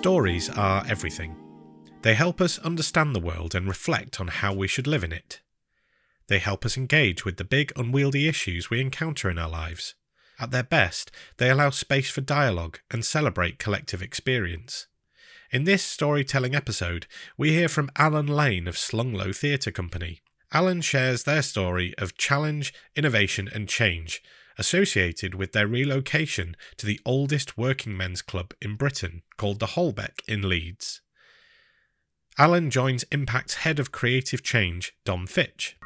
Stories are everything. They help us understand the world and reflect on how we should live in it. They help us engage with the big, unwieldy issues we encounter in our lives. At their best, they allow space for dialogue and celebrate collective experience. In this storytelling episode, we hear from Alan Lane of Slung Low Theatre Company. Alan shares their story of challenge, innovation, and change associated with their relocation to the oldest working men's club in Britain called the Holbeck in Leeds. Alan joins Impact's head of creative change, Dom Fitch.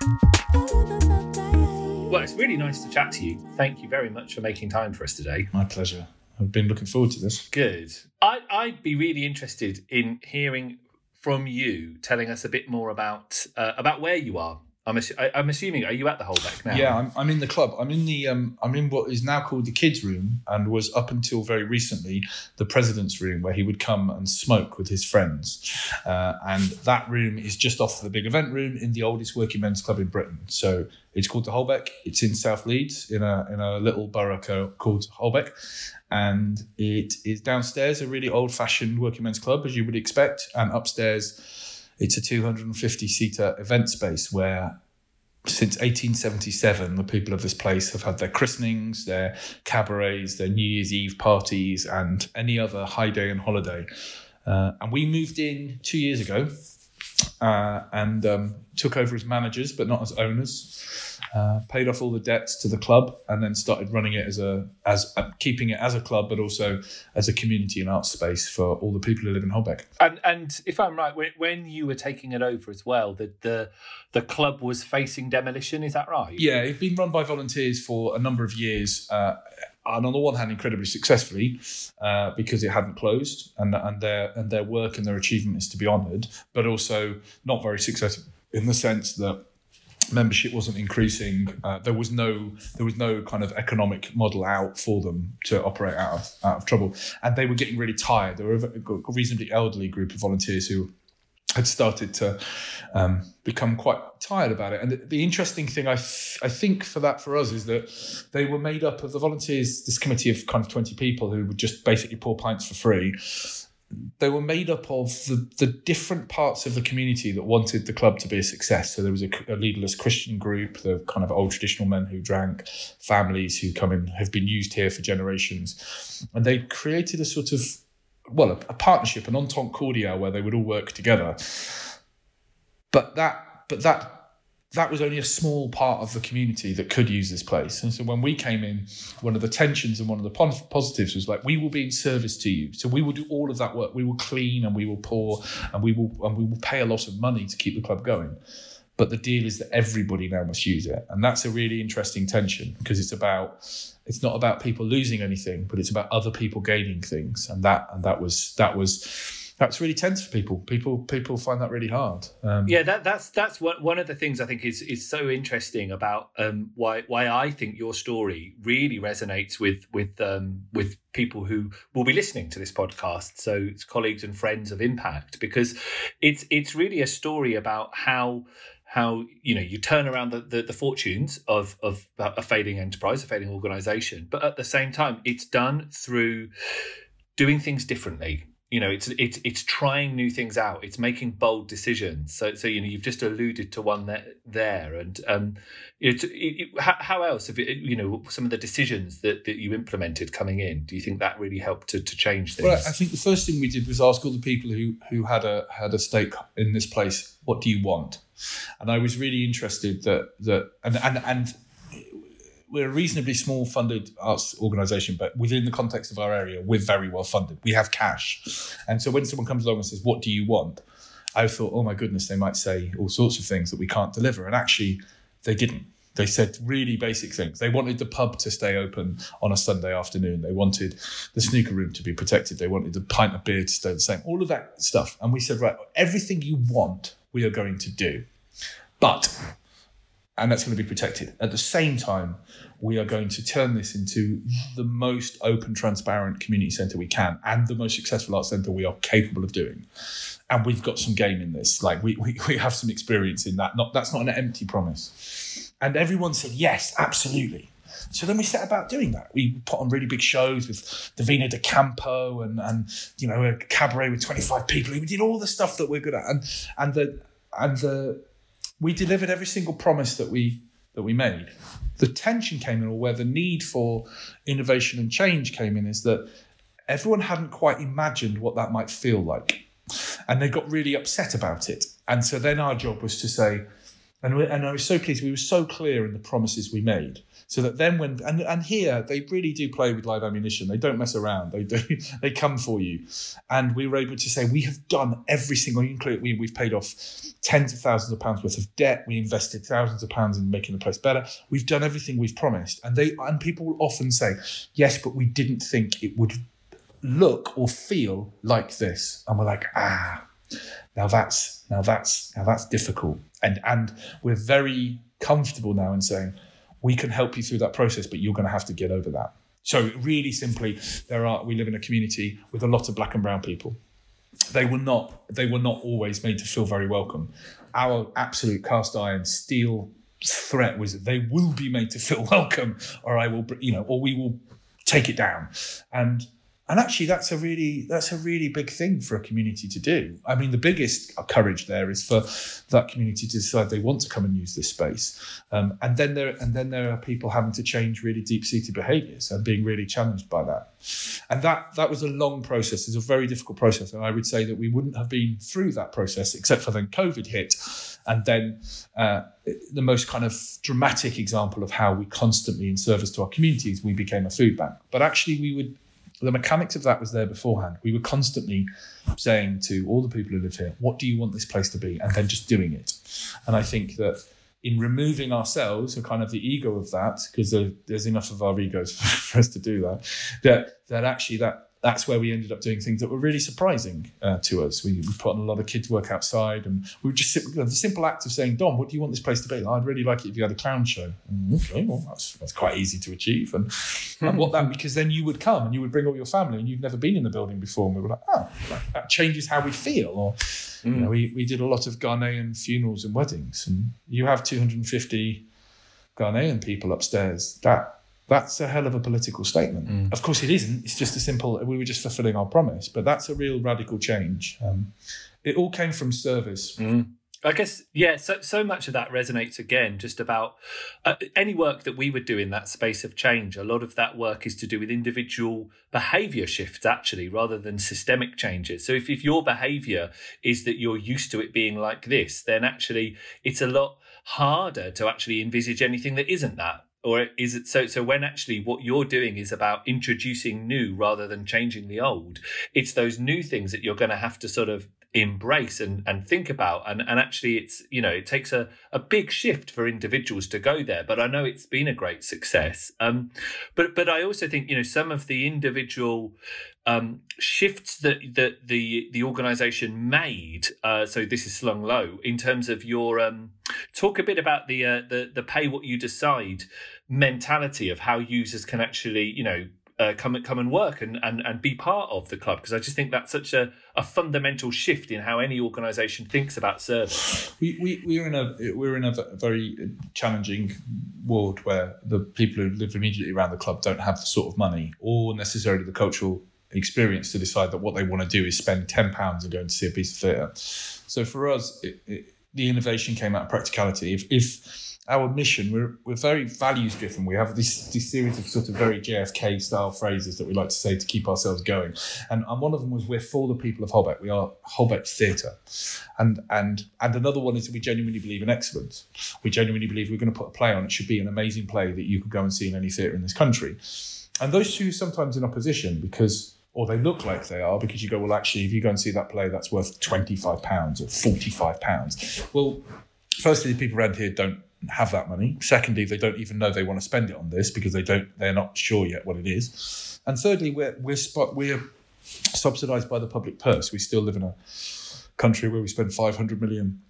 Well, it's really nice to chat to you. Thank you very much for making time for us today. My pleasure. I've been looking forward to this. Good. I, I'd be really interested in hearing from you, telling us a bit more about uh, about where you are I'm, assu- I, am assuming. Are you at the Holbeck now? Yeah, I'm, I'm in the club. I'm in the um, I'm in what is now called the kids' room, and was up until very recently the president's room, where he would come and smoke with his friends. Uh, and that room is just off the big event room in the oldest working men's club in Britain. So it's called the Holbeck. It's in South Leeds, in a in a little borough called Holbeck, and it is downstairs a really old fashioned working men's club, as you would expect, and upstairs it's a 250 seater event space where since 1877, the people of this place have had their christenings, their cabarets, their New Year's Eve parties, and any other high day and holiday. Uh, and we moved in two years ago uh, and um, took over as managers, but not as owners uh, paid off all the debts to the club, and then started running it as a as uh, keeping it as a club, but also as a community and art space for all the people who live in Holbeck. And and if I'm right, when you were taking it over as well, the the the club was facing demolition. Is that right? Yeah, it's been run by volunteers for a number of years. And on the one hand, incredibly successfully uh, because it hadn't closed, and and their and their work and their achievement is to be honoured, but also not very successful in the sense that membership wasn't increasing. Uh, there was no there was no kind of economic model out for them to operate out of out of trouble, and they were getting really tired. There were a reasonably elderly group of volunteers who had started to um, become quite tired about it. And the, the interesting thing I th- I think for that for us is that they were made up of the volunteers. This committee of kind of twenty people who would just basically pour pints for free they were made up of the, the different parts of the community that wanted the club to be a success. So there was a, a, leaderless Christian group, the kind of old traditional men who drank, families who come in have been used here for generations, and they created a sort of well a, a partnership, an entente cordiale where they would all work together. But that but that that was only a small part of the community that could use this place. And so when we came in, one of the tensions and one of the positives was like, we will be in service to you. So we will do all of that work. We will clean and we will pour and we will and we will pay a lot of money to keep the club going. But the deal is that everybody now must use it. And that's a really interesting tension because it's about it's not about people losing anything, but it's about other people gaining things. And that and that was that was that's really tense for people. People people find that really hard. Um, yeah, that, that's that's what, one of the things I think is is so interesting about um, why why I think your story really resonates with with um, with people who will be listening to this podcast. So it's colleagues and friends of Impact because it's it's really a story about how how you know you turn around the, the, the, fortunes of of a failing enterprise, a failing organization, but at the same time, it's done through doing things differently, you know it's it's it's trying new things out. It's making bold decisions. So so you know you've just alluded to one there there. And um it, it, how, how else have it you know some of the decisions that that you implemented coming in? Do you think that really helped to, to change things? Well i think the first thing we did was ask all the people who who had a had a stake in this place what do you want? And i was really interested that that and and and we're a reasonably small funded arts organisation, but within the context of our area, we're very well funded. We have cash. And so when someone comes along and says, What do you want? I thought, Oh my goodness, they might say all sorts of things that we can't deliver. And actually, they didn't. They said really basic things. They wanted the pub to stay open on a Sunday afternoon. They wanted the snooker room to be protected. They wanted the pint of beer to stay the same. All of that stuff. And we said, right, everything you want, we are going to do. But and that's going to be protected. At the same time, we are going to turn this into the most open, transparent community centre we can and the most successful art centre we are capable of doing. And we've got some game in this. Like we, we, we have some experience in that. Not that's not an empty promise. And everyone said, yes, absolutely. So then we set about doing that. We put on really big shows with Davina De Campo and and you know a cabaret with 25 people. We did all the stuff that we're good at, and and the and the we delivered every single promise that we that we made. The tension came in, or where the need for innovation and change came in, is that everyone hadn't quite imagined what that might feel like. And they got really upset about it. And so then our job was to say, and, we, and I was so pleased, we were so clear in the promises we made. So that then when and, and here they really do play with live ammunition. They don't mess around. They do they come for you. And we were able to say we have done every single include we, we've paid off tens of thousands of pounds worth of debt. We invested thousands of pounds in making the place better. We've done everything we've promised. And they and people will often say, Yes, but we didn't think it would look or feel like this. And we're like, ah, now that's now that's now that's difficult. And and we're very comfortable now in saying we can help you through that process, but you're going to have to get over that. So really simply, there are we live in a community with a lot of black and brown people. They were not they were not always made to feel very welcome. Our absolute cast iron steel threat was they will be made to feel welcome, or I will you know, or we will take it down. And and actually that's a really that's a really big thing for a community to do. I mean the biggest courage there is for that community to decide they want to come and use this space. Um, and then there and then there are people having to change really deep-seated behaviors and being really challenged by that. And that that was a long process. It's a very difficult process. And i would say that we wouldn't have been through that process except for then covid hit and then uh, the most kind of dramatic example of how we constantly in service to our communities we became a food bank. But actually we would the mechanics of that was there beforehand. We were constantly saying to all the people who live here, what do you want this place to be? And then just doing it. And I think that in removing ourselves, or kind of the ego of that, because there's enough of our egos for us to do that, that that actually that that's where we ended up doing things that were really surprising uh, to us. We, we, put on a lot of kids' work outside, and we would just the simple act of saying, "Dom, what do you want this place to be?" I'd really like it if you had a clown show. Mm, okay, well, that's that's quite easy to achieve, and, and what that because then you would come and you would bring all your family, and you'd never been in the building before, and we were like, "Oh, that changes how we feel." Or mm. you know, we we did a lot of Ghanaian funerals and weddings, and you have 250 Ghanaian people upstairs. That that's a hell of a political statement. Mm. Of course, it isn't. It's just a simple, we were just fulfilling our promise, but that's a real radical change. Um, it all came from service. Mm. I guess, yeah, so, so much of that resonates again just about uh, any work that we would do in that space of change. A lot of that work is to do with individual behavior shifts, actually, rather than systemic changes. So if, if your behavior is that you're used to it being like this, then actually it's a lot harder to actually envisage anything that isn't that or is it so so when actually what you're doing is about introducing new rather than changing the old it's those new things that you're going to have to sort of embrace and, and think about. And, and actually it's you know it takes a, a big shift for individuals to go there but i know it's been a great success. Um but but i also think you know some of the individual um, shifts that that the the organization made uh, so this is slung low in terms of your um, talk a bit about the uh, the the pay what you decide mentality of how users can actually you know uh, come come and work and, and and be part of the club because I just think that's such a, a fundamental shift in how any organisation thinks about service. We, we we're in a we're in a very challenging world where the people who live immediately around the club don't have the sort of money or necessarily the cultural experience to decide that what they want to do is spend ten pounds and go and see a piece of theatre. So for us, it, it, the innovation came out of practicality. If if our mission. We're, we're very values driven. We have this, this series of sort of very JFK style phrases that we like to say to keep ourselves going. And, and one of them was we're for the people of Holbeck. We are Holbeck Theatre. And and and another one is that we genuinely believe in excellence. We genuinely believe we're going to put a play on. It should be an amazing play that you could go and see in any theatre in this country. And those two sometimes in opposition because or they look like they are because you go, well, actually, if you go and see that play, that's worth £25 or £45. Well, firstly, the people around here don't have that money. Secondly, they don't even know they want to spend it on this because they don't they're not sure yet what it is. And thirdly, we're we're spot we're subsidised by the public purse. We still live in a country where we spend 500 million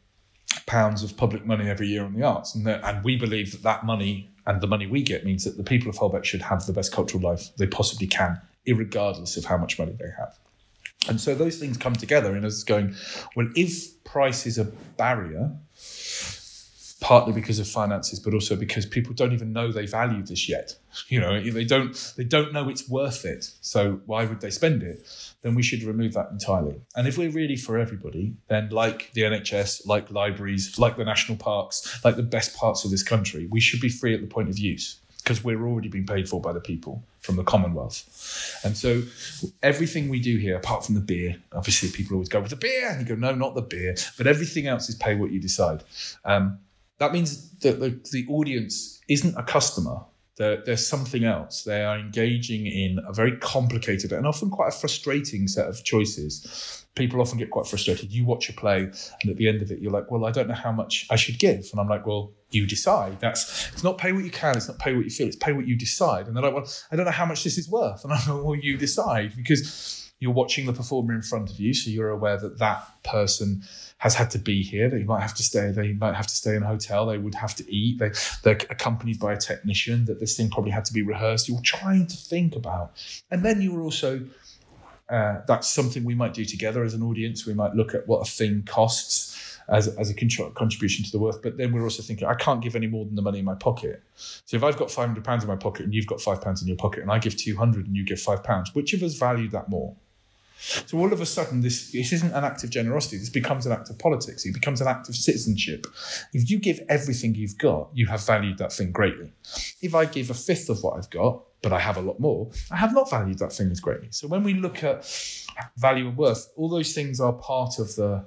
pounds of public money every year on the arts, and and we believe that that money and the money we get means that the people of Holbeck should have the best cultural life they possibly can, regardless of how much money they have. And so those things come together, in us going, well, if price is a barrier partly because of finances, but also because people don't even know they value this yet. You know, they don't they don't know it's worth it. So why would they spend it? Then we should remove that entirely. And if we're really for everybody, then like the NHS, like libraries, like the national parks, like the best parts of this country, we should be free at the point of use because we're already being paid for by the people from the Commonwealth. And so everything we do here, apart from the beer, obviously people always go with the beer, and you go, no, not the beer, but everything else is pay what you decide. Um, that means that the, the audience isn't a customer. They're, there's something else. They are engaging in a very complicated and often quite a frustrating set of choices people often get quite frustrated. You watch a play, and at the end of it, you're like, "Well, I don't know how much I should give," and I'm like, "Well, you decide. That's it's not pay what you can, it's not pay what you feel, it's pay what you decide." And they're like, "Well, I don't know how much this is worth," and I'm like, "Well, you decide," because you're watching the performer in front of you, so you're aware that that person has had to be here. They might have to stay. They might have to stay in a hotel. They would have to eat. They they're accompanied by a technician. That this thing probably had to be rehearsed. You're trying to think about, and then you're also uh, that's something we might do together as an audience. We might look at what a thing costs as, as a contribution to the worth. But then we're also thinking, I can't give any more than the money in my pocket. So if I've got five hundred pounds in my pocket and you've got five pounds in your pocket, and I give two hundred and you give five pounds, which of us valued that more? So all of a sudden, this this isn't an act of generosity. This becomes an act of politics. It becomes an act of citizenship. If you give everything you've got, you have valued that thing greatly. If I give a fifth of what I've got, but I have a lot more, I have not valued that thing as greatly. So when we look at value and worth, all those things are part of the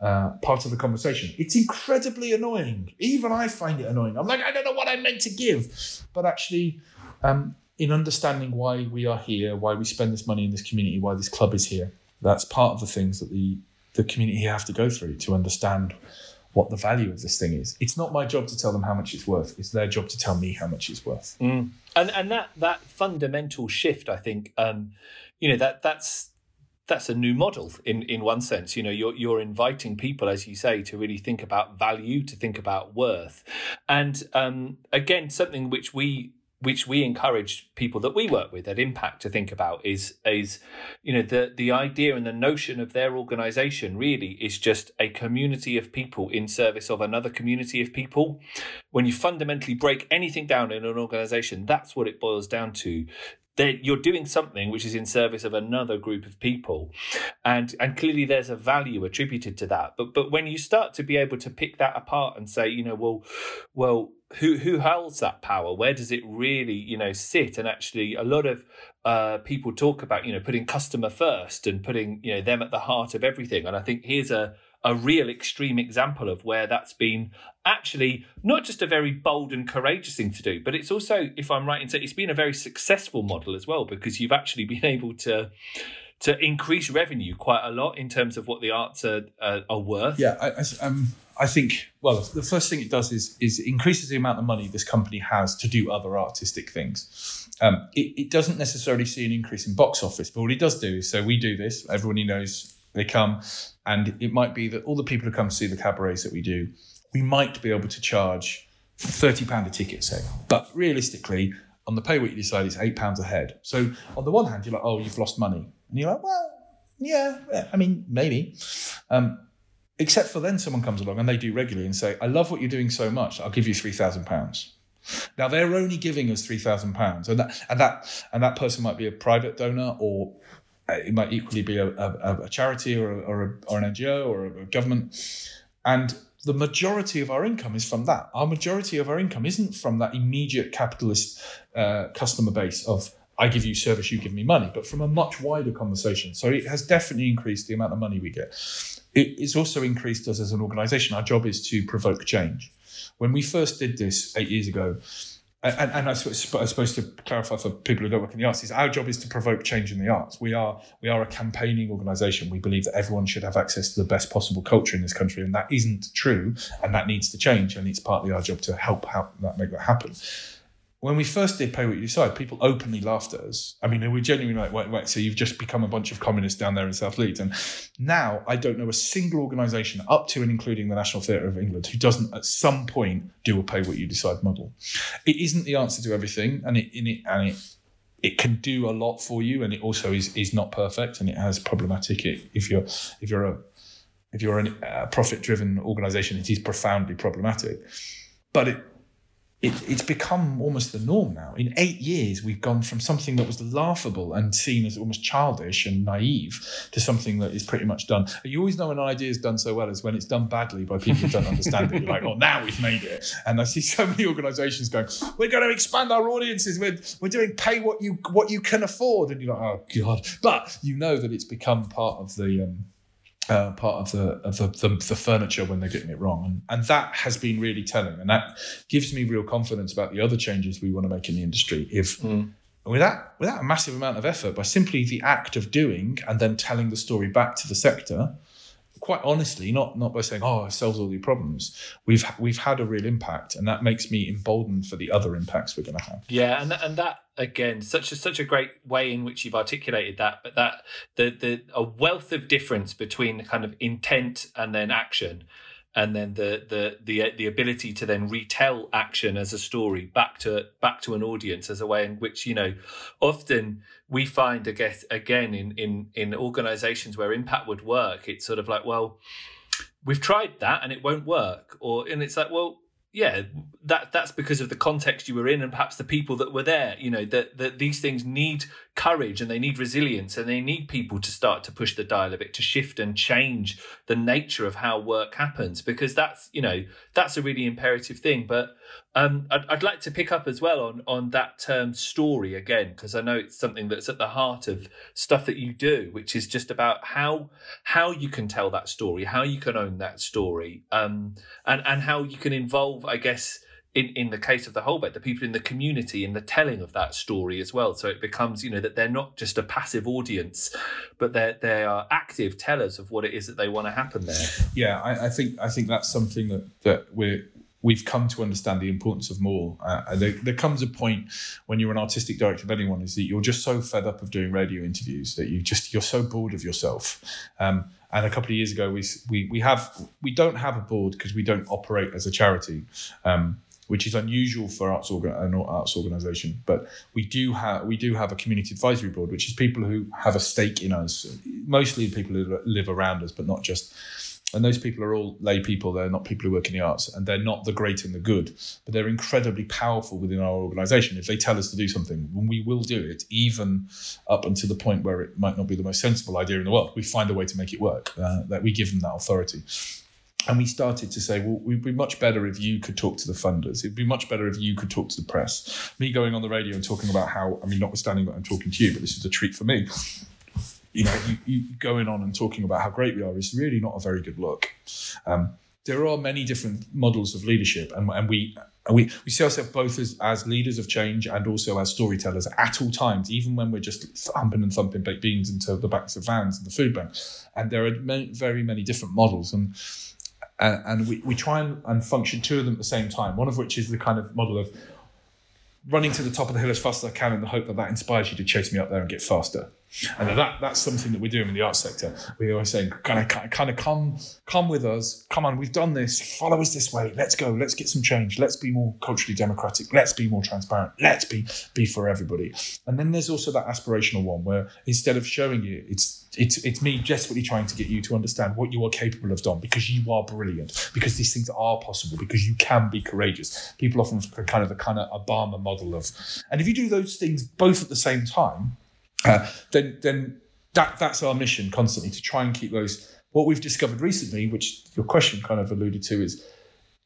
uh, part of the conversation. It's incredibly annoying. Even I find it annoying. I'm like, I don't know what I meant to give, but actually, um, in understanding why we are here, why we spend this money in this community, why this club is here, that's part of the things that the the community have to go through to understand what the value of this thing is. It's not my job to tell them how much it's worth. It's their job to tell me how much it's worth. Mm. And and that that fundamental shift, I think, um, you know, that that's that's a new model in in one sense. You know, you're you're inviting people, as you say, to really think about value, to think about worth, and um, again, something which we which we encourage people that we work with at Impact to think about is is you know the the idea and the notion of their organization really is just a community of people in service of another community of people. When you fundamentally break anything down in an organization that's what it boils down to. That you're doing something which is in service of another group of people. And and clearly there's a value attributed to that. But but when you start to be able to pick that apart and say you know well well who who holds that power? Where does it really you know sit? And actually a lot of uh, people talk about you know putting customer first and putting you know them at the heart of everything. And i think here's a a real extreme example of where that's been actually not just a very bold and courageous thing to do, but it's also, if I'm right in saying, it's been a very successful model as well because you've actually been able to to increase revenue quite a lot in terms of what the arts are, uh, are worth. Yeah, I, I, um, I think well, the first thing it does is is increases the amount of money this company has to do other artistic things. Um, it, it doesn't necessarily see an increase in box office, but what it does do is so we do this. Everybody knows they come, and it might be that all the people who come to see the cabarets that we do, we might be able to charge thirty pound a ticket, say, but realistically. On the pay what you decide, it's eight pounds a head. So on the one hand, you're like, "Oh, you've lost money," and you're like, "Well, yeah, I mean, maybe." Um, except for then someone comes along and they do regularly and say, I love what you're doing so much, I'll give you three thousand pounds. Now they're only giving us three thousand pounds, and that and that and that person might be a private donor, or it might equally be a, a, a charity or, a, or, or, an NGO or a government. And the majority of our income is from that. Our majority of our income isn't from that immediate capitalist uh, customer base of I give you service, you give me money, but from a much wider conversation. So it has definitely increased the amount of money we get. It's also increased us as an organization. Our job is to provoke change. When we first did this eight years ago, and, and I, suppose, to clarify for people who don't work in the arts, is our job is to provoke change in the arts. We are we are a campaigning organisation. We believe that everyone should have access to the best possible culture in this country, and that isn't true, and that needs to change. And it's partly our job to help how that make that happen when we first did Pay What You Decide, people openly laughed at us. I mean, they were genuinely like, wait, wait, so you've just become a bunch of communists down there in South Leeds. And now I don't know a single organisation up to and including the National Theatre of England who doesn't at some point do a Pay What You Decide model. It isn't the answer to everything, and it, it and it it can do a lot for you, and it also is is not perfect, and it has problematic if you're if you're a if you're a uh, profit-driven organization, it is profoundly problematic. But it, it, it's become almost the norm now. In eight years, we've gone from something that was laughable and seen as almost childish and naive to something that is pretty much done. You always know when an idea is done so well as when it's done badly by people who don't understand it. You're like, oh, now we've made it. And I see so many organizations going, we're going to expand our audiences. We're, we're doing pay what you what you can afford. And you're like, oh, God. But you know that it's become part of the. Um, uh, part of the of the, the, the, furniture when they're getting it wrong, and and that has been really telling, and that gives me real confidence about the other changes we want to make in the industry. If mm. without without a massive amount of effort, by simply the act of doing and then telling the story back to the sector, quite honestly, not not by saying, "Oh, it solves all the problems." We've we've had a real impact, and that makes me emboldened for the other impacts we're going to have. Yeah, and and that again, such a such a great way in which you've articulated that, but that the the a wealth of difference between the kind of intent and then action and then the the the the ability to then retell action as a story back to back to an audience as a way in which you know often we find I guess again in in in organizations where impact would work it's sort of like well we've tried that and it won't work. Or and it's like well yeah that that's because of the context you were in and perhaps the people that were there you know that that these things need courage and they need resilience and they need people to start to push the dial a bit to shift and change the nature of how work happens because that's you know that's a really imperative thing. But um, I'd, I'd, like to pick up as well on on that term story again because I know it's something that's at the heart of stuff that you do, which is just about how how you can tell that story, how you can own that story, um, and and how you can involve, I guess, in, in the case of the Holbeck, the people in the community in the telling of that story as well. So it becomes, you know, that they're not just a passive audience, but they're they are active tellers of what it is that they want to happen there. Yeah, I, I think I think that's something that that we're we've come to understand the importance of more. Uh, there, there, comes a point when you're an artistic director of anyone is that you're just so fed up of doing radio interviews that you just you're so bored of yourself. Um, and a couple of years ago, we we we have we don't have a board because we don't operate as a charity. Um, which is unusual for arts organ, an arts organisation. But we do have we do have a community advisory board, which is people who have a stake in us, mostly people who live around us, but not just. And those people are all lay people. They're not people who work in the arts and they're not the great and the good but they're incredibly powerful within our organization. If they tell us to do something we will do it even up until the point where it might not be the most sensible idea in the world. We find a way to make it work uh, that we give them that authority and we started to say, well, it'd be much better if you could talk to the funders. It'd be much better if you could talk to the press. Me going on the radio and talking about how, I mean, notwithstanding that I'm talking to you, but this is a treat for me you know, you, you, going on and talking about how great we are is really not a very good look. Um, there are many different models of leadership, and, and we and we, we see ourselves both as, as leaders of change and also as storytellers at all times, even when we're just humping and thumping baked beans into the backs of vans and the food bank. And there are many, very many different models, and and we, we try and, and function two of them at the same time. One of which is the kind of model of running to the top of the hill as fast as I can in the hope that that inspires you to chase me up there and get faster. And that that's something that we're doing in the arts sector. We always saying, kind of, kind of come, come with us. Come on, we've done this. Follow us this way. Let's go. Let's get some change. Let's be more culturally democratic. Let's be more transparent. Let's be be for everybody. And then there's also that aspirational one where instead of showing you, it's it's it's me desperately trying to get you to understand what you are capable of, Dom, because you are brilliant, because these things are possible, because you can be courageous. People often kind of the kind of Obama model of, and if you do those things both at the same time, uh, then then that that's our mission constantly to try and keep those. What we've discovered recently, which your question kind of alluded to, is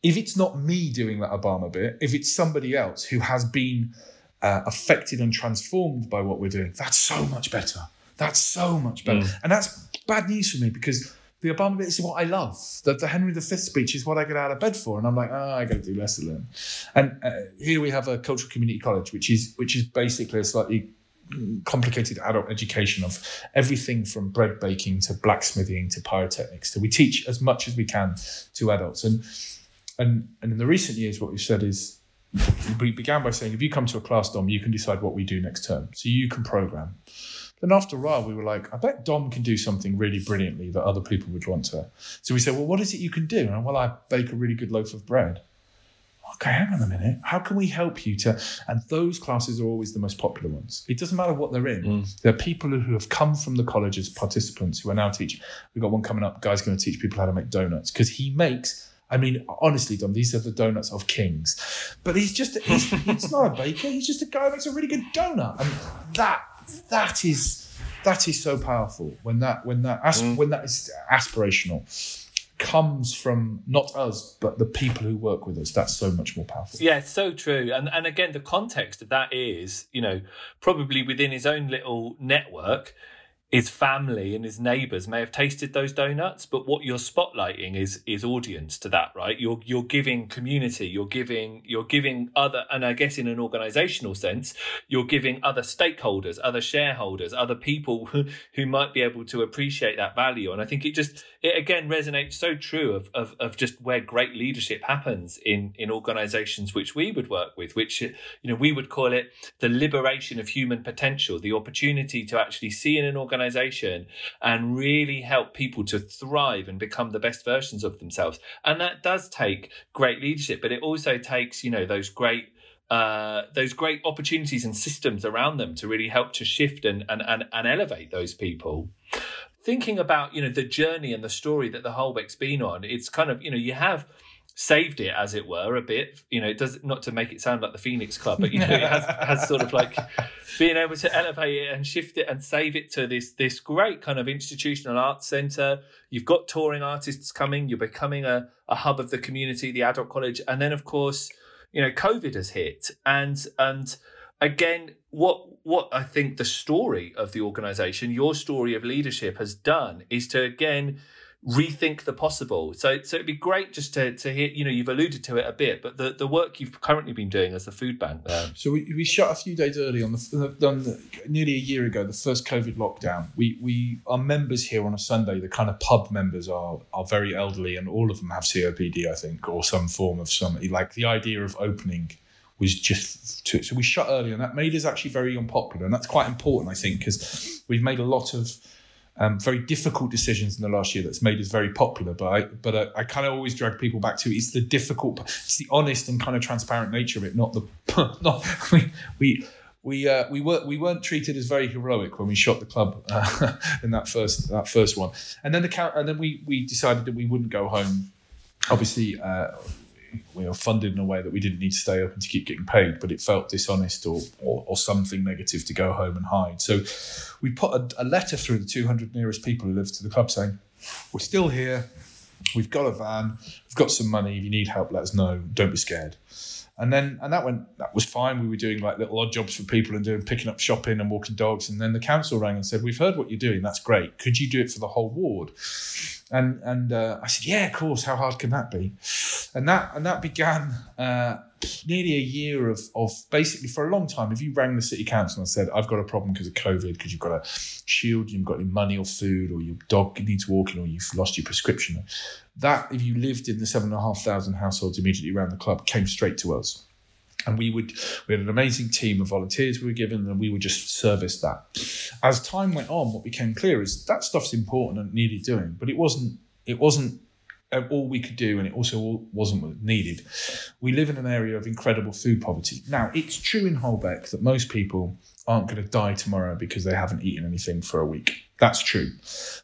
if it's not me doing that Obama bit, if it's somebody else who has been uh, affected and transformed by what we're doing, that's so much better. That's so much better. Mm. And that's bad news for me because the Obama bit is what I love. The, the Henry V speech is what I get out of bed for, and I'm like, oh, I got to do less of them. And uh, here we have a cultural community college, which is which is basically a slightly complicated adult education of everything from bread baking to blacksmithing to pyrotechnics. So we teach as much as we can to adults. And and and in the recent years, what we've said is we began by saying if you come to a class dom, you can decide what we do next term. So you can program. Then after a while, we were like, I bet Dom can do something really brilliantly that other people would want to. So we said, well, what is it you can do? And well, I bake a really good loaf of bread. Okay, hang on a minute. How can we help you to? And those classes are always the most popular ones. It doesn't matter what they're in. Mm. There are people who have come from the college as participants who are now teaching. We've got one coming up. Guy's going to teach people how to make donuts because he makes. I mean, honestly, Dom, these are the donuts of kings. But he's just, he's, he's not a baker. He's just a guy who makes a really good donut. And that, that is, that is so powerful when that, when that, as, Mm. when that is aspirational comes from not us, but the people who work with us. That's so much more powerful. Yeah, it's so true. And and again, the context of that is, you know, probably within his own little network, his family and his neighbours may have tasted those donuts, but what you're spotlighting is is audience to that, right? You're you're giving community, you're giving you're giving other, and I guess in an organisational sense, you're giving other stakeholders, other shareholders, other people who, who might be able to appreciate that value. And I think it just it again resonates so true of of, of just where great leadership happens in in organisations which we would work with, which you know we would call it the liberation of human potential, the opportunity to actually see in an organisation and really help people to thrive and become the best versions of themselves. And that does take great leadership, but it also takes you know those great uh, those great opportunities and systems around them to really help to shift and, and, and, and elevate those people. Thinking about, you know, the journey and the story that the Holbeck's been on, it's kind of, you know, you have saved it as it were a bit you know it does not to make it sound like the phoenix club but you know it has, has sort of like being able to elevate it and shift it and save it to this this great kind of institutional arts center. You've got touring artists coming you're becoming a, a hub of the community the adult college and then of course you know covid has hit. And and again what what i think the story of the organization your story of leadership has done is to again rethink the possible. So so it'd be great just to to hear you know you've alluded to it a bit but the the work you've currently been doing as the food bank there. So we, we shut a few days early on the, on the nearly a year ago, the first COVID lockdown. We we our members here on a Sunday, the kind of pub members are are very elderly, and all of them have COPD, I think, or some form of some like the idea of opening was just too, so we shut early, and that made us actually very unpopular, and that's quite important, I think, because we've made a lot of um, very difficult decisions in the last year that's made us very popular. But I, but I, I kind of always drag people back to it's the difficult, it's the honest and kind of transparent nature of it, not the not we we. We, uh, we were we weren't treated as very heroic when we shot the club uh, in that first that first one, and then the and then we we decided that we wouldn't go home. Obviously, uh, we were funded in a way that we didn't need to stay open to keep getting paid, but it felt dishonest or, or, or something negative to go home and hide. So we put a, a letter through the 200 nearest people who lived to the club saying, We're still here. We've got a van. We've got some money. If you need help, let us know. Don't be scared. And then, and that went, that was fine. We were doing like little odd jobs for people and doing picking up shopping and walking dogs. And then the council rang and said, We've heard what you're doing. That's great. Could you do it for the whole ward? And and uh, I said, yeah, of course. How hard can that be? And that and that began uh, nearly a year of of basically for a long time. If you rang the city council and said, I've got a problem because of COVID, because you've got a shield, you've got any money or food, or your dog needs walking, or you've lost your prescription, that if you lived in the seven and a half thousand households immediately around the club, came straight to us and we would we had an amazing team of volunteers we were given and we would just service that as time went on what became clear is that stuff's important and needed doing but it wasn't it wasn't Uh, all we could do and it also wasn't needed. We live in an area of incredible food poverty. Now it's true in holbeck that most people aren't going to die tomorrow because they haven't eaten anything for a week. That's true.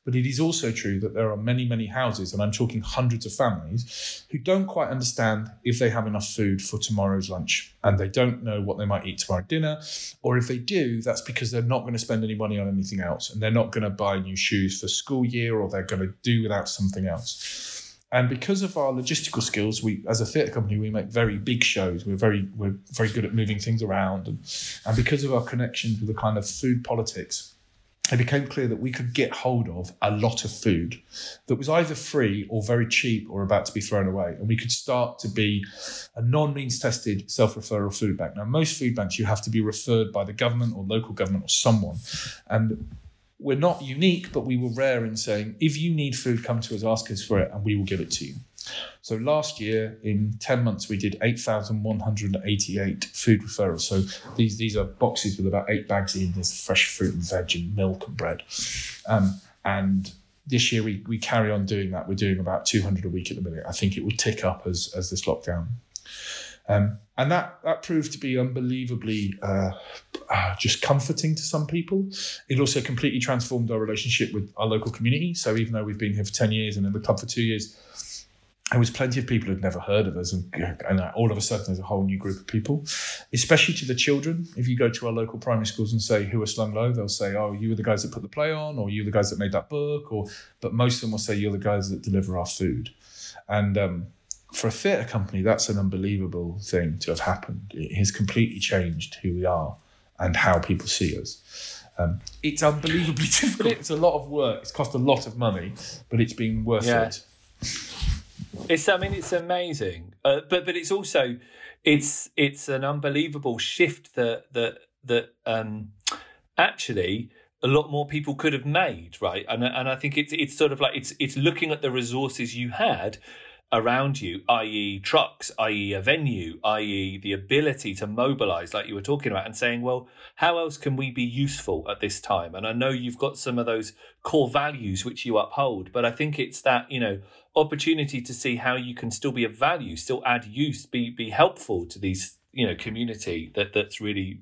But it is also true that there are many many houses and i'm talking hundreds of families who don't quite understand if they have enough food for tomorrow's lunch and they don't know what they might eat tomorrow dinner or if they do that's because they're not going to spend any money on anything else and they're not going to buy new shoes for school year or they're going to do without something else and because of our logistical skills we as a theatre company we make very big shows we're very we're very good at moving things around and, and because of our connections with the kind of food politics it became clear that we could get hold of a lot of food that was either free or very cheap or about to be thrown away. And we could start to be a non means tested self referral food bank. Now, most food banks, you have to be referred by the government or local government or someone. And we're not unique, but we were rare in saying, if you need food, come to us, ask us for it, and we will give it to you. So last year, in 10 months, we did 8,188 food referrals. So these, these are boxes with about eight bags in. There's fresh fruit and veg and milk and bread. Um, and this year, we, we carry on doing that. We're doing about 200 a week at the minute. I think it will tick up as, as this lockdown Um, and that that proved to be unbelievably uh, uh, just comforting to some people. It also completely transformed our relationship with our local community. So even though we've been here for ten years and in the club for two years, there was plenty of people who'd never heard of us, and, and all of a sudden there's a whole new group of people, especially to the children. If you go to our local primary schools and say who are slung low, they'll say, "Oh, you were the guys that put the play on, or you were the guys that made that book," or but most of them will say you're the guys that deliver our food, and um, for a theatre company, that's an unbelievable thing to have happened. It has completely changed who we are and how people see us. Um, it's unbelievably difficult. It's a lot of work. It's cost a lot of money, but it's been worth yeah. it. It's. I mean, it's amazing. Uh, but but it's also, it's it's an unbelievable shift that that that um, actually a lot more people could have made, right? And and I think it's it's sort of like it's it's looking at the resources you had around you, i.e., trucks, i.e., a venue, i.e., the ability to mobilize, like you were talking about, and saying, well, how else can we be useful at this time? And I know you've got some of those core values which you uphold, but I think it's that, you know, opportunity to see how you can still be of value, still add use, be be helpful to these, you know, community that that's really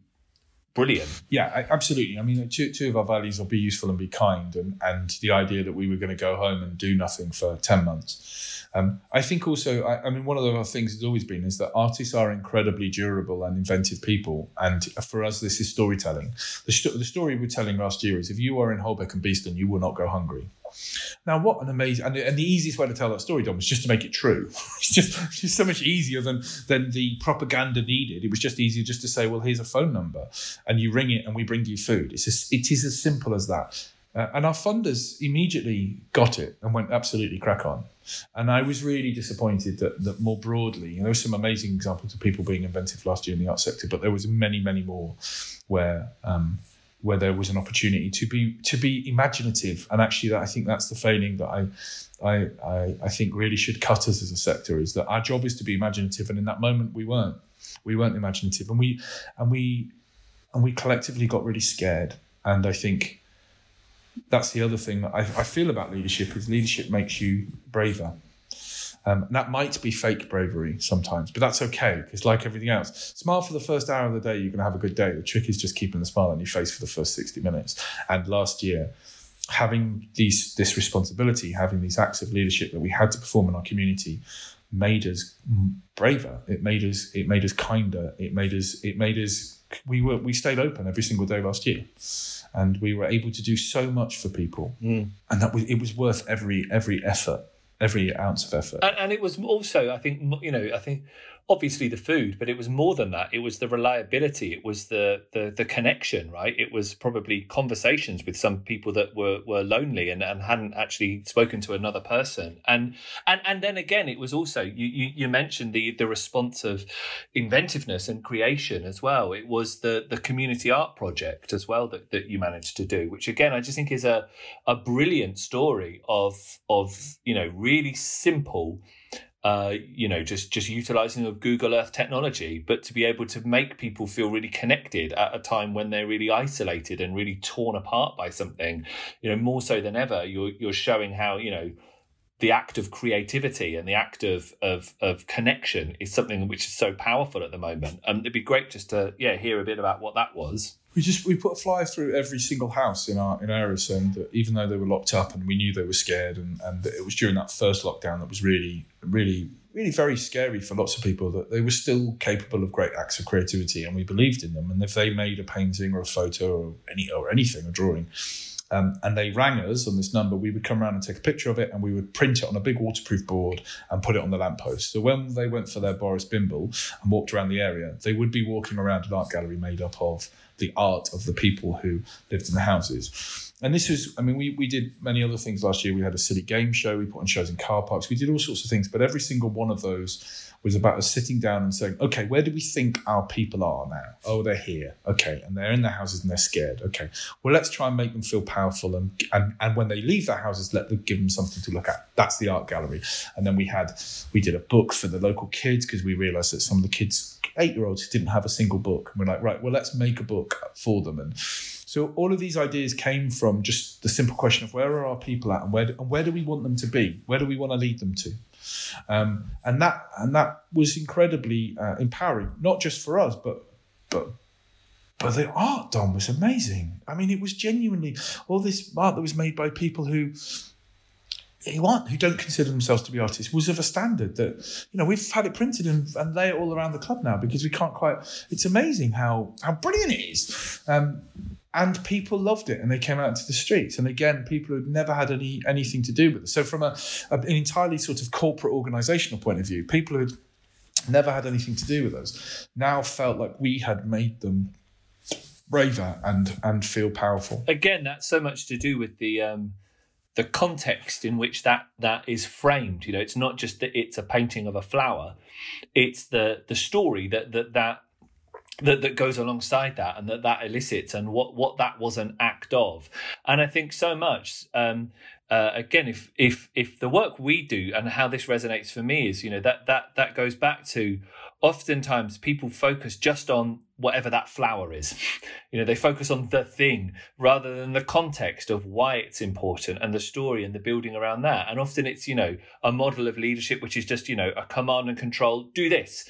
brilliant. Yeah, absolutely. I mean, two, two of our values are be useful and be kind, and, and the idea that we were going to go home and do nothing for 10 months um, I think also, I, I, mean, one of the things has always been is that artists are incredibly durable and inventive people. And for us, this is storytelling. The, st- the story we're telling last year is if you are in Holbeck and Beeston, you will not go hungry. Now, what an amazing and, and, the easiest way to tell that story, Dom, is just to make it true. It's just, it's just so much easier than than the propaganda needed. It was just easier just to say, well, here's a phone number, and you ring it, and we bring you food. It's just, it is as simple as that. Uh, and our funders immediately got it and went absolutely crack on. And I was really disappointed that, that more broadly, there were some amazing examples of people being inventive last year in the art sector, but there was many, many more where um, where there was an opportunity to be to be imaginative. And actually, that I think that's the failing that I, I I I think really should cut us as a sector is that our job is to be imaginative, and in that moment we weren't. We weren't imaginative, and we and we and we collectively got really scared. And I think that's the other thing that I, I feel about leadership is leadership makes you braver. Um, that might be fake bravery sometimes, but that's okay because, like everything else, smile for the first hour of the day, you're going to have a good day. The trick is just keeping the smile on your face for the first 60 minutes. And last year, having these this responsibility, having these acts of leadership that we had to perform in our community, made us braver. It made us it made us kinder. It made us it made us we were we stayed open every single day last year and we were able to do so much for people, mm. and that was, it was worth every every effort, every ounce of effort. And, and, it was also, I think, you know, I think obviously the food, but it was more than that. It was the reliability. It was the the the connection, right? It was probably conversations with some people that were were lonely and, and hadn't actually spoken to another person. And and and then again, it was also you you, you mentioned the the response of inventiveness and creation as well. It was the the community art project as well that, that you managed to do, which again I just think is a a brilliant story of of you know really simple uh, you know, just just utilizing of Google Earth technology, but to be able to make people feel really connected at a time when they're really isolated and really torn apart by something, you know, more so than ever, you're you're showing how you know the act of creativity and the act of of of connection is something which is so powerful at the moment. And um, it'd be great just to yeah hear a bit about what that was. We just we put a flyer through every single house in our in Erris, and even though they were locked up and we knew they were scared, and and it was during that first lockdown that was really really really very scary for lots of people that they were still capable of great acts of creativity, and we believed in them. And if they made a painting or a photo or any or anything, a drawing um, and they rang us on this number, we would come around and take a picture of it and we would print it on a big waterproof board and put it on the lamppost. So when they went for their Boris Bimble and walked around the area, they would be walking around an art gallery made up of the art of the people who lived in the houses. And this was, I mean, we, we did many other things last year. We had a city game show, we put on shows in car parks, we did all sorts of things, but every single one of those was about us sitting down and saying, okay, where do we think our people are now? Oh, they're here. Okay. And they're in their houses and they're scared. Okay. Well, let's try and make them feel powerful. And, and, and when they leave their houses, let them give them something to look at. That's the art gallery. And then we had, we did a book for the local kids because we realized that some of the kids, eight year olds, who didn't have a single book. And we're like, right, well, let's make a book for them. And so all of these ideas came from just the simple question of where are our people at and where do, and where do we want them to be? Where do we want to lead them to? um, and that and that was incredibly uh, empowering, not just for us, but but but the art done was amazing. I mean, it was genuinely all this art that was made by people who who aren't who don't consider themselves to be artists was of a standard that you know we've had it printed and, and lay it all around the club now because we can't quite it's amazing how how brilliant it is. Um, and people loved it and they came out into the streets. And again people who'd never had any anything to do with it. So from a, a an entirely sort of corporate organizational point of view people who'd never had anything to do with us now felt like we had made them braver and and feel powerful. Again that's so much to do with the um the context in which that that is framed. You know it's not just that it's a painting of a flower. It's the the story that that that that, that goes alongside that and that that elicits and what what that was an act of. And i think so much um uh, again if if if the work we do and how this resonates for me is you know that that that goes back to oftentimes people focus just on whatever that flower is. You know, they focus on the thing rather than the context of why it's important and the story and the building around that. And often it's, you know, a model of leadership which is just, you know, a command and control, do this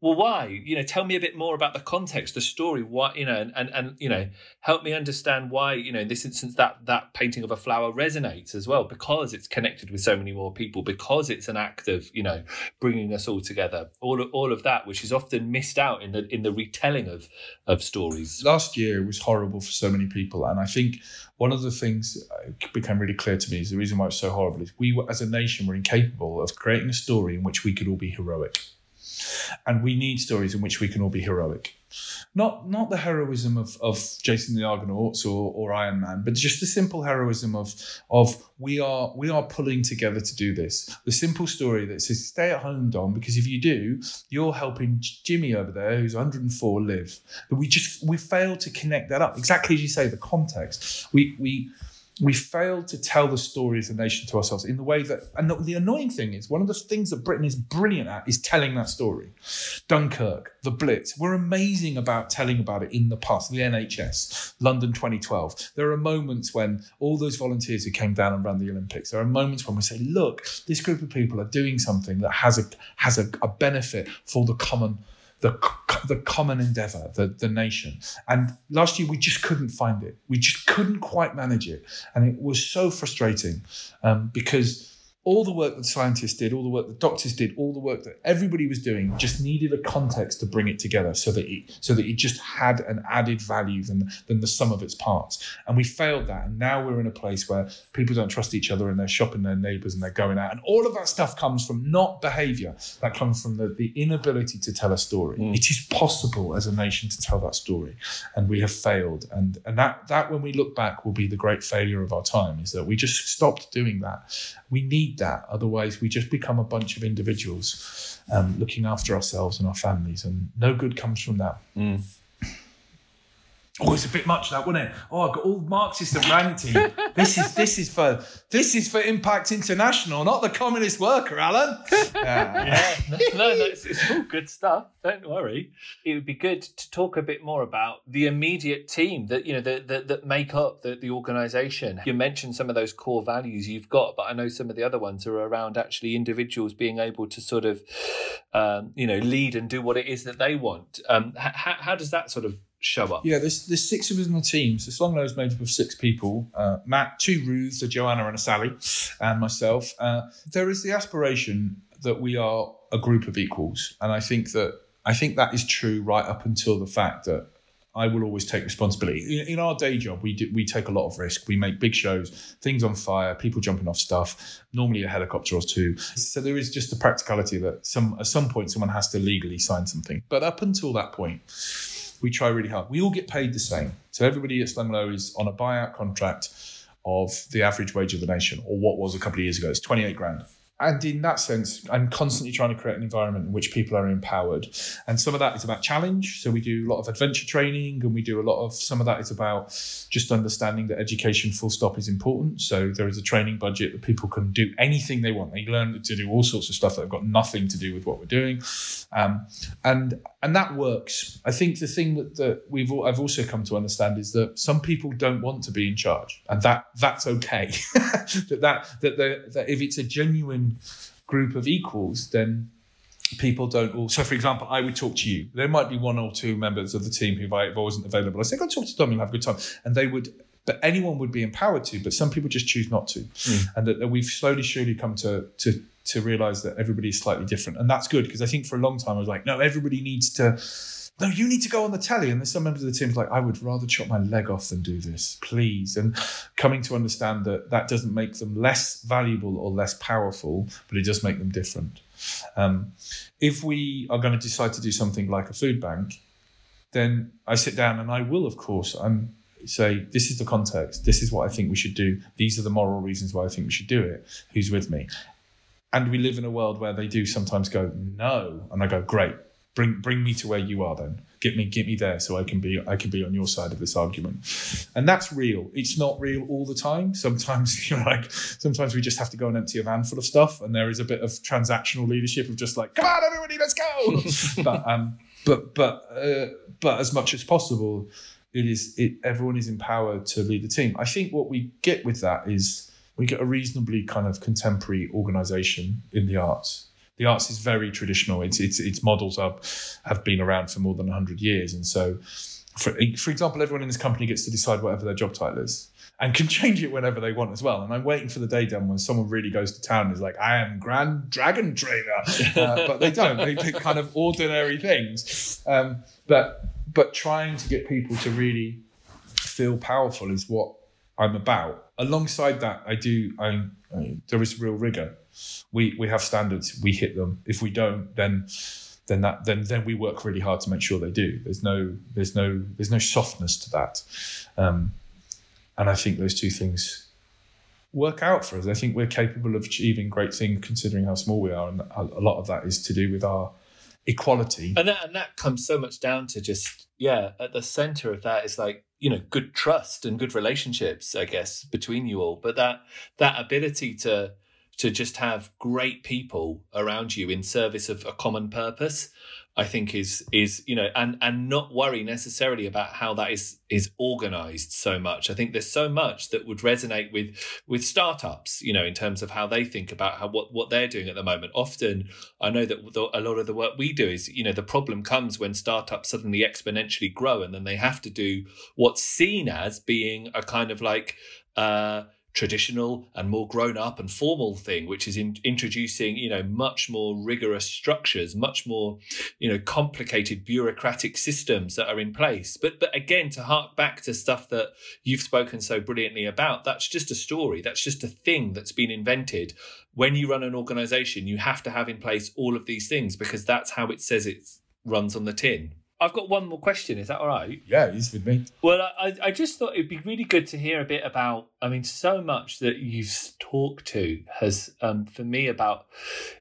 well why? You know tell me a bit more about the context the story. What you know and, and and you know help me understand why you know in this instance that that painting of a flower resonates as well because it's connected with so many more people because it's an act of you know bringing us all together. All of, all of that which is often missed out in the in the retelling of of stories. Last year was horrible for so many people and i think one of the things became really clear to me is the reason why it's so horrible is we as a nation were incapable of creating a story in which we could all be heroic and we need stories in which we can all be heroic. Not not the heroism of, of Jason the Argonauts or, or Iron Man, but just the simple heroism of of we are we are pulling together to do this. The simple story that says stay at home, Dom, because if you do, you're helping Jimmy over there who's 104 live. But we just we fail to connect that up. Exactly as you say, the context. We we we failed to tell the story as a nation to ourselves in the way that and the, the, annoying thing is one of the things that britain is brilliant at is telling that story. Dunkirk the blitz we're amazing about telling about it in the past. The nhs london 2012 there are moments when all those volunteers who came down and ran the olympics there are moments when we say look this group of people are doing something that has a has a, a benefit for the common the the common endeavor, the, the nation. And last year we just couldn't find it. We just couldn't quite manage it. And it was so frustrating um, because all the work that scientists did, all the work that doctors did, all the work that everybody was doing just needed a context to bring it together so that it so that it just had an added value than than the sum of its parts. And we failed that. And now we're in a place where people don't trust each other and they're shopping their neighbors and they're going out. And all of that stuff comes from not behavior. That comes from the, the inability to tell a story. Mm. It is possible as a nation to tell that story. And we have failed. And and that that when we look back will be the great failure of our time, is that we just stopped doing that. We need that. Otherwise, we just become a bunch of individuals um, looking after ourselves and our families, and no good comes from that. Mm. Oh, it's a bit much that, wasn't it? Oh, I've got all Marxist and ranty. this is this is for this is for Impact International, not the Communist Worker, Alan. Yeah, yeah. No, no, it's, it's, all good stuff. Don't worry. It would be good to talk a bit more about the immediate team that you know that that, that make up the, the organisation. You mentioned some of those core values you've got, but I know some of the other ones are around actually individuals being able to sort of, um, you know, lead and do what it is that they want. Um, how, how does that sort of show up? Yeah, there's there's six of us in the team. So Slung Low is made up of six people: uh, Matt, two Ruths, a Joanna, and a Sally, and myself. Uh, there is the aspiration that we are a group of equals, and I think that I think that is true right up until the fact that. I will always take responsibility. In, in our day job, we do, we take a lot of risk. We make big shows, things on fire, people jumping off stuff. Normally a helicopter or two. So there is just the practicality that some at some point someone has to legally sign something. But up until that point, we try really hard. We all get paid the same. So everybody at Slung Low is on a buyout contract of the average wage of the nation, or what was a couple of years ago. It's 28 grand and in that sense, I'm constantly trying to create an environment in which people are empowered. And some of that is about challenge. So we do a lot of adventure training, and we do a lot of some of that is about just understanding that education, full stop, is important. So there is a training budget that people can do anything they want. They learn to do all sorts of stuff that have got nothing to do with what we're doing, um, and and that works. I think the thing that, that we've all, I've also come to understand is that some people don't want to be in charge, and that that's okay. that that that, that if it's a genuine group of equals, then people don't all. So, for example, I would talk to you. There might be one or two members of the team who, if I wasn't available, I say, go talk to Dom, you'll have a good time. And they would, but anyone would be empowered to, but some people just choose not to. Hmm. And that, that we've slowly, surely come to, to, to realize that everybody is slightly different. And that's good because I think for a long time I was like, no, everybody needs to. No, you need to go on the telly. And there's some members of the team like, I would rather chop my leg off than do this, please. And coming to understand that that doesn't make them less valuable or less powerful, but it does make them different. Um, if we are going to decide to do something like a food bank, then I sit down and I will, of course, I'm say this is the context. This is what I think we should do. These are the moral reasons why I think we should do it. Who's with me? And we live in a world where they do sometimes go no, and I go great. Bring bring me to where you are then. Get me get me there so I can be I can be on your side of this argument. And that's real. It's not real all the time. Sometimes you know like sometimes we just have to go and empty a van full of stuff and there is a bit of transactional leadership of just like come on everybody let's go. but um but but uh, but as much as possible it is it everyone is empowered to lead the team. I think what we get with that is we get a reasonably kind of contemporary organization in the arts. The arts is very traditional. Its its its models are have been around for more than hundred years, and so, for for example, everyone in this company gets to decide whatever their job title is. And can change it whenever they want as well. And I'm waiting for the day done when someone really goes to town and is like, I am Grand Dragon Trainer. Uh, but they don't. They pick kind of ordinary things. Um, but but trying to get people to really feel powerful is what I'm about. Alongside that, I do. I, I there is real rigor. We we have standards. We hit them. If we don't, then then that then then we work really hard to make sure they do. There's no there's no there's no softness to that, um, and I think those two things work out for us. I think we're capable of achieving great things considering how small we are, and a, a lot of that is to do with our equality. And that and that comes so much down to just yeah, at the center of that is like you know good trust and good relationships, I guess, between you all. But that that ability to to just have great people around you in service of a common purpose i think is is you know and and not worry necessarily about how that is is organized so much. I think there's so much that would resonate with with startups you know in terms of how they think about how what what they're doing at the moment. Often i know that a lot of the work we do is you know the problem comes when startups suddenly exponentially grow and then they have to do what's seen as being a kind of like uh traditional and more grown up and formal thing which is in, introducing you know much more rigorous structures much more you know complicated bureaucratic systems that are in place. But but again to hark back to stuff that you've spoken so brilliantly about that's just a story. That's just a thing that's been invented. When you run an organization you have to have in place all of these things because that's how it says it runs on the tin I've got one more question. Is that all right? Yeah, he's with me. Well, I, I just thought it'd be really good to hear a bit about. I mean, so much that you've talked to has, um, for me, about.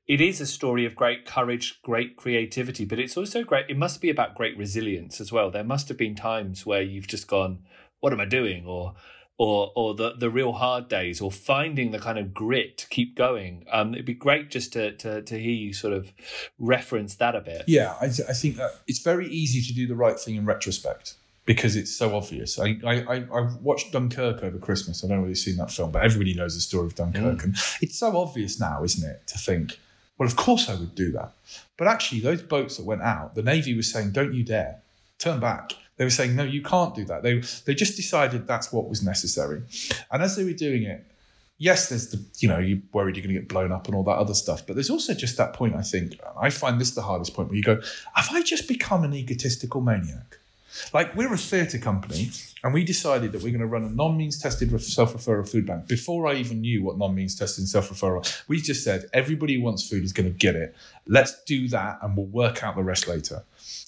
It is a story of great courage, great creativity, but it's also great. It must be about great resilience as well. There must have been times where you've just gone, "What am I doing?" or or or the the real hard days or finding the kind of grit to keep going. Um it'd be great just to to, to hear you sort of reference that a bit. Yeah I, I think that it's very easy to do the right thing in retrospect because it's so obvious. I, I i watched dunkirk over christmas. I don't know whether you've seen that film but everybody knows the story of dunkirk. Mm. and it's so obvious now isn't it to think well of course i would do that. But actually those boats that went out the navy was saying don't you dare. Turn back they were saying, no, you can't do that. They they just decided that's what was necessary. And as they were doing it, yes, there's the, you know, you're worried you're going to get blown up and all that other stuff. But there's also just that point, I think, I find this the hardest point where you go, have I just become an egotistical maniac? Like we're a theatre company and we decided that we're going to run a non-means tested self-referral food bank. Before I even knew what non-means tested and self-referral, we just said everybody who wants food is going to get it. Let's do that and we'll work out the rest later.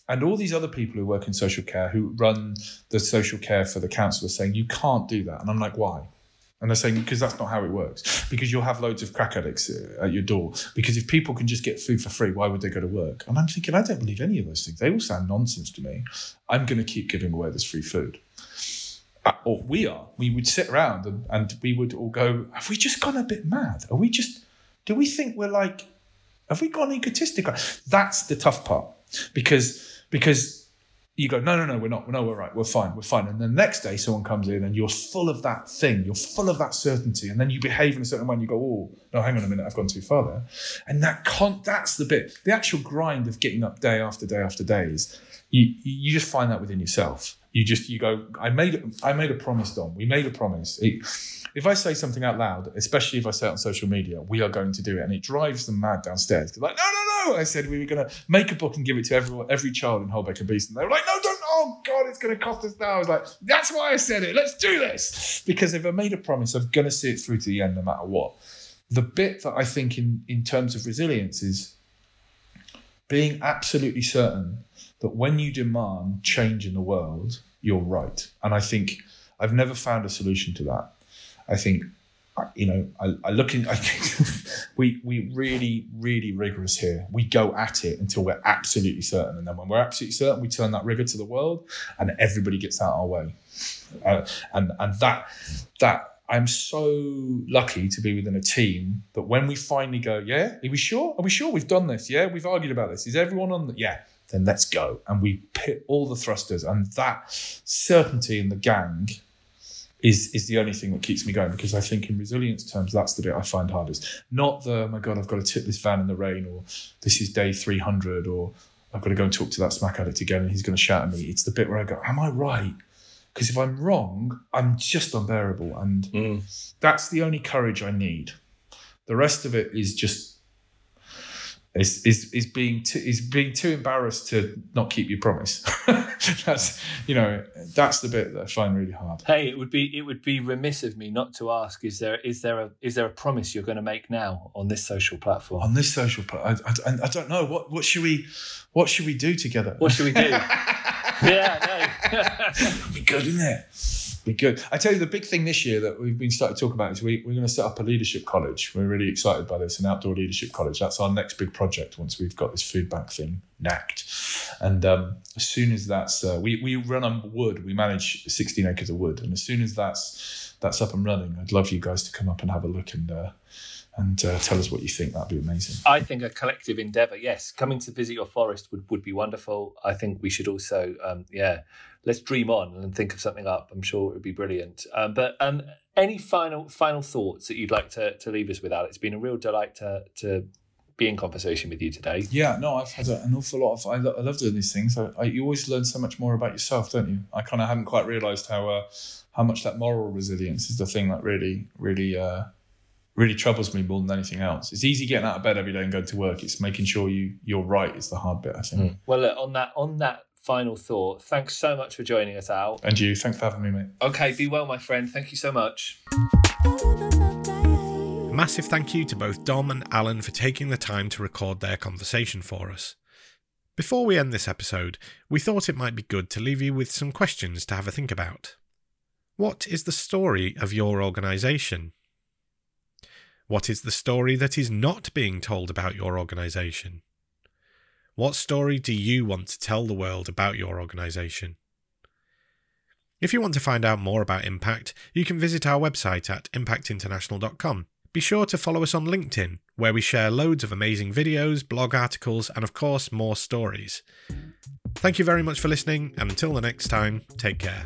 And all these other people who work in social care, who run the social care for the council, are saying, you can't do that. And I'm like, why? And they're saying, because that's not how it works. Because you'll have loads of crack addicts uh, at your door. Because if people can just get food for free, why would they go to work? And I'm thinking, I don't believe any of those things. They all sound nonsense to me. I'm going to keep giving away this free food. Uh, or we are. We would sit around and, and we would all go, have we just gone a bit mad? Are we just, do we think we're like, have we gone egotistical? That's the tough part. Because because you go, no, no, no, we're not. No, we're right. We're fine. We're fine. And the next day, someone comes in and you're full of that thing. You're full of that certainty. And then you behave in a certain way and you go, oh, no, hang on a minute. I've gone too far there. And that con- that's the bit. The actual grind of getting up day after day after day is you, you just find that within yourself. You just, you go, I made, I made a promise, Dom. We made a promise. It, if I say something out loud, especially if I say it on social media, we are going to do it. And it drives them mad downstairs. Like, no, no, no. I said we were going to make a book and give it to everyone, every child in Holbeck and Beeston. They were like, no, don't. Oh, God, it's going to cost us now. I was like, that's why I said it. Let's do this. Because if I made a promise, I'm going to see it through to the end no matter what. The bit that I think in, in terms of resilience is being absolutely certain that when you demand change in the world, you're right. And I think I've never found a solution to that. I think, you know, I, I look in, I think we, we really, really rigorous here. We go at it until we're absolutely certain. And then when we're absolutely certain, we turn that rigor to the world and everybody gets out our way. Uh, and, and that, that, I'm so lucky to be within a team that when we finally go, yeah, are we sure? Are we sure we've done this? Yeah, we've argued about this. Is everyone on the, yeah, then let's go. And we pit all the thrusters. And that certainty in the gang is is the only thing that keeps me going because I think in resilience terms that's the bit I find hardest. Not the oh my god I've got to tip this van in the rain or this is day three hundred or I've got to go and talk to that smack addict again and he's going to shout at me. It's the bit where I go, am I right? Because if I'm wrong, I'm just unbearable, and Mm. that's the only courage I need. The rest of it is just is is is being too, is being too embarrassed to not keep your promise. that's you know that's the bit that I find really hard. Hey, it would be it would be remiss of me not to ask: Is there is there a is there a promise you're going to make now on this social platform? On this social, platform, I, I, I don't know what what should we what should we do together? What should we do? yeah, no. be good, isn't it? Be good. I tell you, the big thing this year that we've been starting to talk about is we, we're going to set up a leadership college. We're really excited by this, an outdoor leadership college. That's our next big project once we've got this food bank thing knacked. And um, as soon as that's, uh, we, we run on wood, we manage 16 acres of wood. And as soon as that's that's up and running, I'd love you guys to come up and have a look and uh, and uh, tell us what you think. That'd be amazing. I think a collective endeavour. Yes, coming to visit your forest would, would be wonderful. I think we should also, um, yeah, let's dream on and think of something up. I'm sure it would be brilliant. Um, but um, any final final thoughts that you'd like to, to leave us with, Alex? It's been a real delight to to be in conversation with you today. Yeah, no, I've had an awful lot of. I, lo- I love doing these things. I, I, you always learn so much more about yourself, don't you? I kind of hadn't quite realised how uh, how much that moral resilience is the thing that really, really, uh, really troubles me more than anything else. It's easy getting out of bed every day and going to work. It's making sure you you're right is the hard bit. I think. Well, look, on that on that final thought, thanks so much for joining us, Al. And you, thanks for having me, mate. Okay, be well, my friend. Thank you so much. A massive thank you to both Dom and Alan for taking the time to record their conversation for us. Before we end this episode, we thought it might be good to leave you with some questions to have a think about. What is the story of your organisation? What is the story that is not being told about your organisation? What story do you want to tell the world about your organisation? If you want to find out more about Impact, you can visit our website at impactinternational.com. Be sure to follow us on LinkedIn, where we share loads of amazing videos, blog articles, and of course, more stories. Thank you very much for listening, and until the next time, take care.